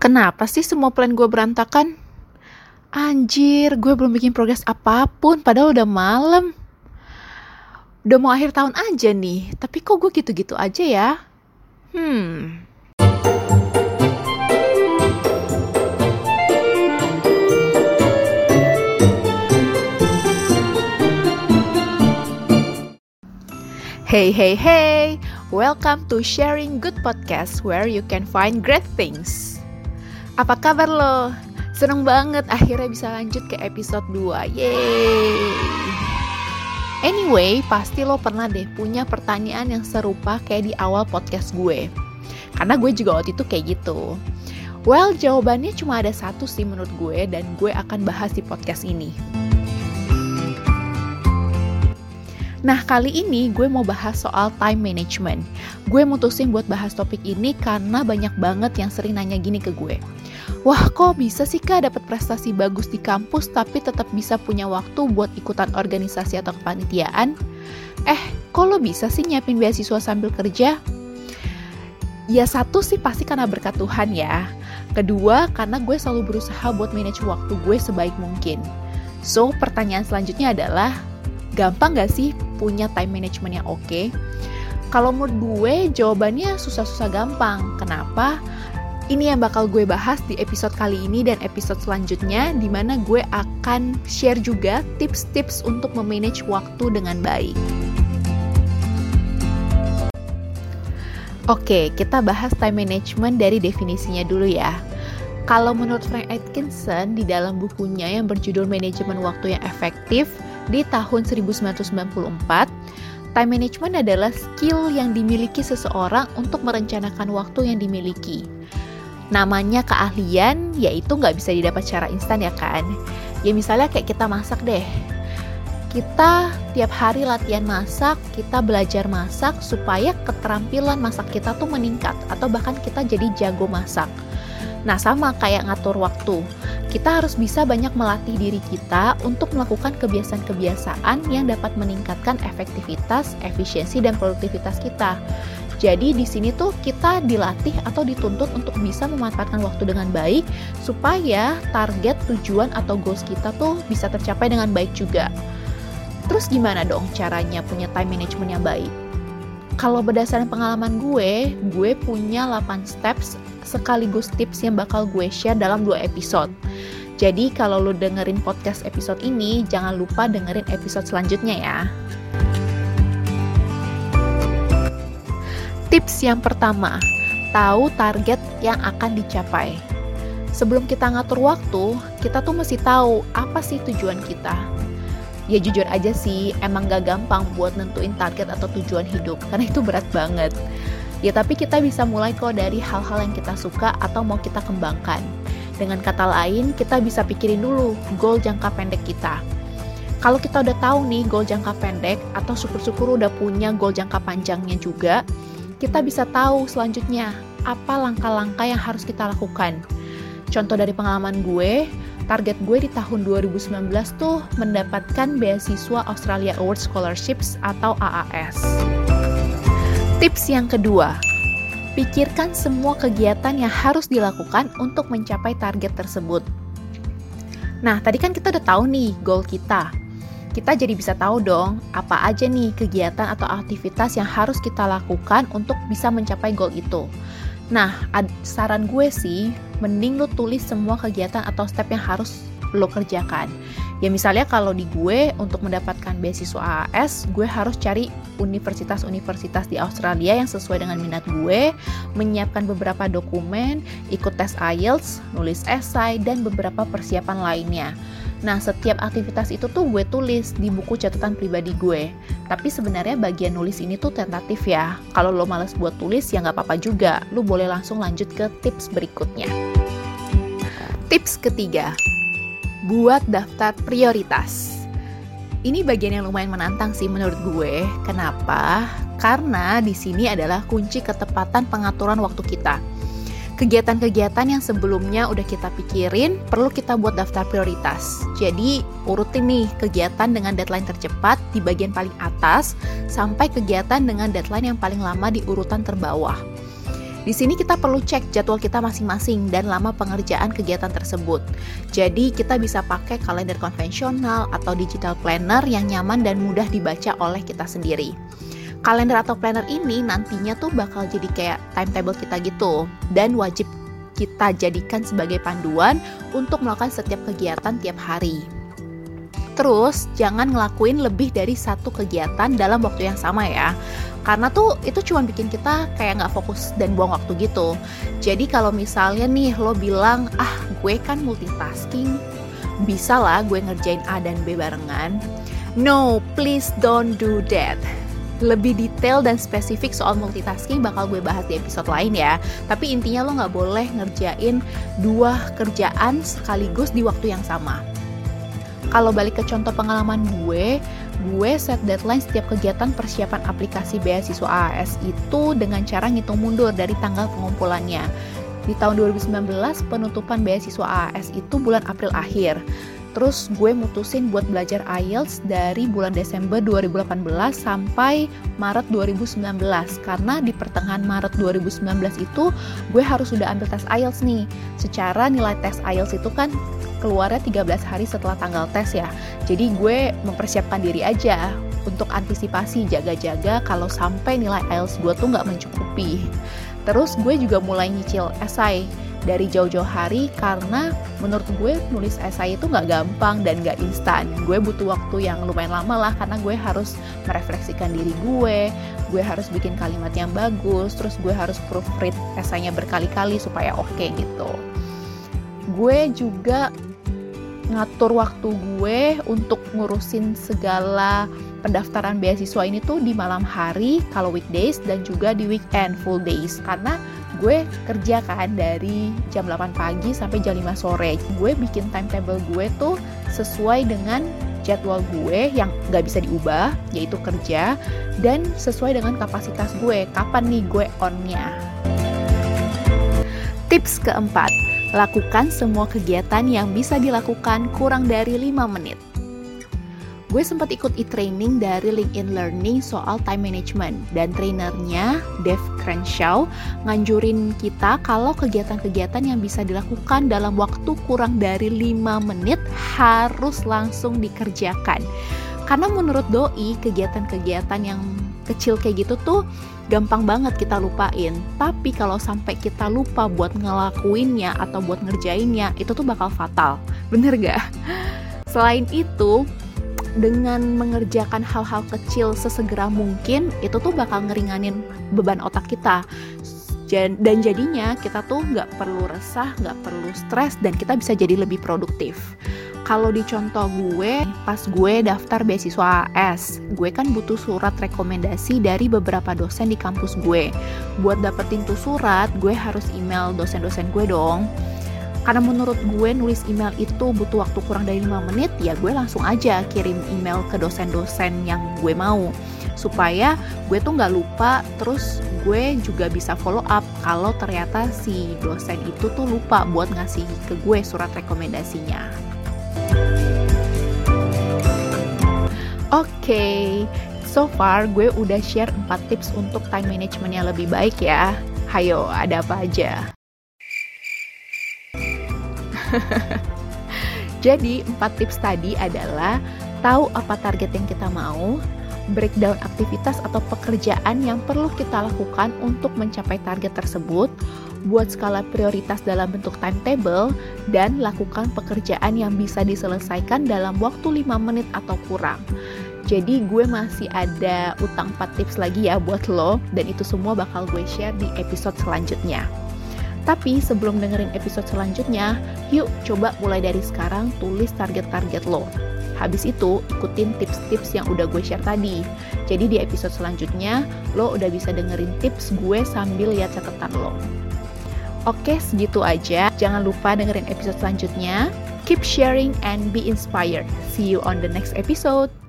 Kenapa sih semua plan gue berantakan? Anjir, gue belum bikin progres apa pun, padahal udah malam. Udah mau akhir tahun aja nih, tapi kok gue gitu-gitu aja ya? Hmm. Hey, hey, hey! Welcome to Sharing Good Podcast where you can find great things. Apa kabar lo? Seneng banget akhirnya bisa lanjut ke episode 2. Yeay! Anyway, pasti lo pernah deh punya pertanyaan yang serupa kayak di awal podcast gue. Karena gue juga waktu itu kayak gitu. Well, jawabannya cuma ada satu sih menurut gue dan gue akan bahas di podcast ini. Nah, kali ini gue mau bahas soal time management. Gue mutusin buat bahas topik ini karena banyak banget yang sering nanya gini ke gue. Wah, kok bisa sih Kak dapat prestasi bagus di kampus tapi tetap bisa punya waktu buat ikutan organisasi atau kepanitiaan? Eh, kok lo bisa sih nyiapin beasiswa sambil kerja? Ya satu sih pasti karena berkat Tuhan ya. Kedua, karena gue selalu berusaha buat manage waktu gue sebaik mungkin. So, pertanyaan selanjutnya adalah, gampang gak sih punya time management yang oke? Okay? Kalau menurut gue jawabannya susah-susah gampang. Kenapa? Ini yang bakal gue bahas di episode kali ini dan episode selanjutnya di mana gue akan share juga tips-tips untuk memanage waktu dengan baik. Oke, kita bahas time management dari definisinya dulu ya. Kalau menurut Frank Atkinson di dalam bukunya yang berjudul Manajemen Waktu yang Efektif, di tahun 1994, time management adalah skill yang dimiliki seseorang untuk merencanakan waktu yang dimiliki. Namanya keahlian, yaitu nggak bisa didapat secara instan ya kan? Ya misalnya kayak kita masak deh. Kita tiap hari latihan masak, kita belajar masak supaya keterampilan masak kita tuh meningkat atau bahkan kita jadi jago masak. Nah, sama kayak ngatur waktu. Kita harus bisa banyak melatih diri kita untuk melakukan kebiasaan-kebiasaan yang dapat meningkatkan efektivitas, efisiensi, dan produktivitas kita. Jadi di sini tuh kita dilatih atau dituntut untuk bisa memanfaatkan waktu dengan baik supaya target, tujuan atau goals kita tuh bisa tercapai dengan baik juga. Terus gimana dong caranya punya time management yang baik? Kalau berdasarkan pengalaman gue, gue punya 8 steps sekaligus tips yang bakal gue share dalam dua episode. Jadi kalau lo dengerin podcast episode ini, jangan lupa dengerin episode selanjutnya ya. Tips yang pertama, tahu target yang akan dicapai. Sebelum kita ngatur waktu, kita tuh mesti tahu apa sih tujuan kita. Ya jujur aja sih emang gak gampang buat nentuin target atau tujuan hidup karena itu berat banget. Ya tapi kita bisa mulai kok dari hal-hal yang kita suka atau mau kita kembangkan. Dengan kata lain kita bisa pikirin dulu goal jangka pendek kita. Kalau kita udah tahu nih goal jangka pendek atau syukur-syukur udah punya goal jangka panjangnya juga kita bisa tahu selanjutnya apa langkah-langkah yang harus kita lakukan contoh dari pengalaman gue target gue di tahun 2019 tuh mendapatkan beasiswa Australia Award Scholarships atau AAS. Tips yang kedua, pikirkan semua kegiatan yang harus dilakukan untuk mencapai target tersebut. Nah, tadi kan kita udah tahu nih goal kita. Kita jadi bisa tahu dong apa aja nih kegiatan atau aktivitas yang harus kita lakukan untuk bisa mencapai goal itu. Nah, saran gue sih, mending lo tulis semua kegiatan atau step yang harus lo kerjakan. Ya misalnya kalau di gue untuk mendapatkan beasiswa AAS, gue harus cari universitas-universitas di Australia yang sesuai dengan minat gue, menyiapkan beberapa dokumen, ikut tes IELTS, nulis esai, dan beberapa persiapan lainnya. Nah, setiap aktivitas itu tuh gue tulis di buku catatan pribadi gue. Tapi sebenarnya bagian nulis ini tuh tentatif ya. Kalau lo males buat tulis ya nggak apa-apa juga. Lo boleh langsung lanjut ke tips berikutnya. Tips ketiga, buat daftar prioritas. Ini bagian yang lumayan menantang sih menurut gue. Kenapa? Karena di sini adalah kunci ketepatan pengaturan waktu kita kegiatan-kegiatan yang sebelumnya udah kita pikirin perlu kita buat daftar prioritas. Jadi urutin nih kegiatan dengan deadline tercepat di bagian paling atas sampai kegiatan dengan deadline yang paling lama di urutan terbawah. Di sini kita perlu cek jadwal kita masing-masing dan lama pengerjaan kegiatan tersebut. Jadi kita bisa pakai kalender konvensional atau digital planner yang nyaman dan mudah dibaca oleh kita sendiri. Kalender atau planner ini nantinya tuh bakal jadi kayak timetable kita gitu dan wajib kita jadikan sebagai panduan untuk melakukan setiap kegiatan tiap hari. Terus, jangan ngelakuin lebih dari satu kegiatan dalam waktu yang sama ya. Karena tuh itu cuma bikin kita kayak nggak fokus dan buang waktu gitu. Jadi kalau misalnya nih lo bilang, ah gue kan multitasking, bisa lah gue ngerjain A dan B barengan. No, please don't do that. Lebih detail dan spesifik soal multitasking bakal gue bahas di episode lain ya. Tapi intinya lo nggak boleh ngerjain dua kerjaan sekaligus di waktu yang sama kalau balik ke contoh pengalaman gue, gue set deadline setiap kegiatan persiapan aplikasi beasiswa AAS itu dengan cara ngitung mundur dari tanggal pengumpulannya. Di tahun 2019, penutupan beasiswa AAS itu bulan April akhir. Terus gue mutusin buat belajar IELTS dari bulan Desember 2018 sampai Maret 2019 karena di pertengahan Maret 2019 itu gue harus sudah ambil tes IELTS nih. Secara nilai tes IELTS itu kan keluarnya 13 hari setelah tanggal tes ya. Jadi gue mempersiapkan diri aja untuk antisipasi jaga-jaga kalau sampai nilai IELTS gue tuh nggak mencukupi. Terus gue juga mulai nyicil esai dari jauh-jauh hari karena menurut gue nulis esai itu nggak gampang dan nggak instan. Gue butuh waktu yang lumayan lama lah karena gue harus merefleksikan diri gue, gue harus bikin kalimat yang bagus, terus gue harus proofread esainya berkali-kali supaya oke okay gitu. Gue juga ngatur waktu gue untuk ngurusin segala pendaftaran beasiswa ini tuh di malam hari kalau weekdays dan juga di weekend full days karena gue kerja kan dari jam 8 pagi sampai jam 5 sore. Gue bikin timetable gue tuh sesuai dengan jadwal gue yang gak bisa diubah yaitu kerja dan sesuai dengan kapasitas gue. Kapan nih gue onnya? Tips keempat Lakukan semua kegiatan yang bisa dilakukan kurang dari 5 menit. Gue sempat ikut e-training dari LinkedIn Learning soal time management dan trainernya Dave Crenshaw nganjurin kita kalau kegiatan-kegiatan yang bisa dilakukan dalam waktu kurang dari 5 menit harus langsung dikerjakan. Karena menurut doi kegiatan-kegiatan yang kecil kayak gitu tuh gampang banget kita lupain. Tapi kalau sampai kita lupa buat ngelakuinnya atau buat ngerjainnya, itu tuh bakal fatal. Bener gak? Selain itu, dengan mengerjakan hal-hal kecil sesegera mungkin, itu tuh bakal ngeringanin beban otak kita. Dan jadinya kita tuh nggak perlu resah, nggak perlu stres, dan kita bisa jadi lebih produktif. Kalau di contoh gue pas gue daftar beasiswa AS gue kan butuh surat rekomendasi dari beberapa dosen di kampus gue. Buat dapetin tuh surat gue harus email dosen-dosen gue dong karena menurut gue nulis email itu butuh waktu kurang dari 5 menit ya gue langsung aja kirim email ke dosen-dosen yang gue mau supaya gue tuh nggak lupa terus gue juga bisa follow up kalau ternyata si dosen itu tuh lupa buat ngasih ke gue surat rekomendasinya Oke, okay, so far gue udah share 4 tips untuk time management yang lebih baik ya. Hayo, ada apa aja? Jadi, 4 tips tadi adalah tahu apa target yang kita mau, breakdown aktivitas atau pekerjaan yang perlu kita lakukan untuk mencapai target tersebut, buat skala prioritas dalam bentuk timetable, dan lakukan pekerjaan yang bisa diselesaikan dalam waktu 5 menit atau kurang. Jadi gue masih ada utang 4 tips lagi ya buat lo, dan itu semua bakal gue share di episode selanjutnya. Tapi sebelum dengerin episode selanjutnya, yuk coba mulai dari sekarang tulis target-target lo. Habis itu, ikutin tips-tips yang udah gue share tadi. Jadi di episode selanjutnya, lo udah bisa dengerin tips gue sambil lihat catatan lo. Oke, segitu aja. Jangan lupa dengerin episode selanjutnya. Keep sharing and be inspired. See you on the next episode.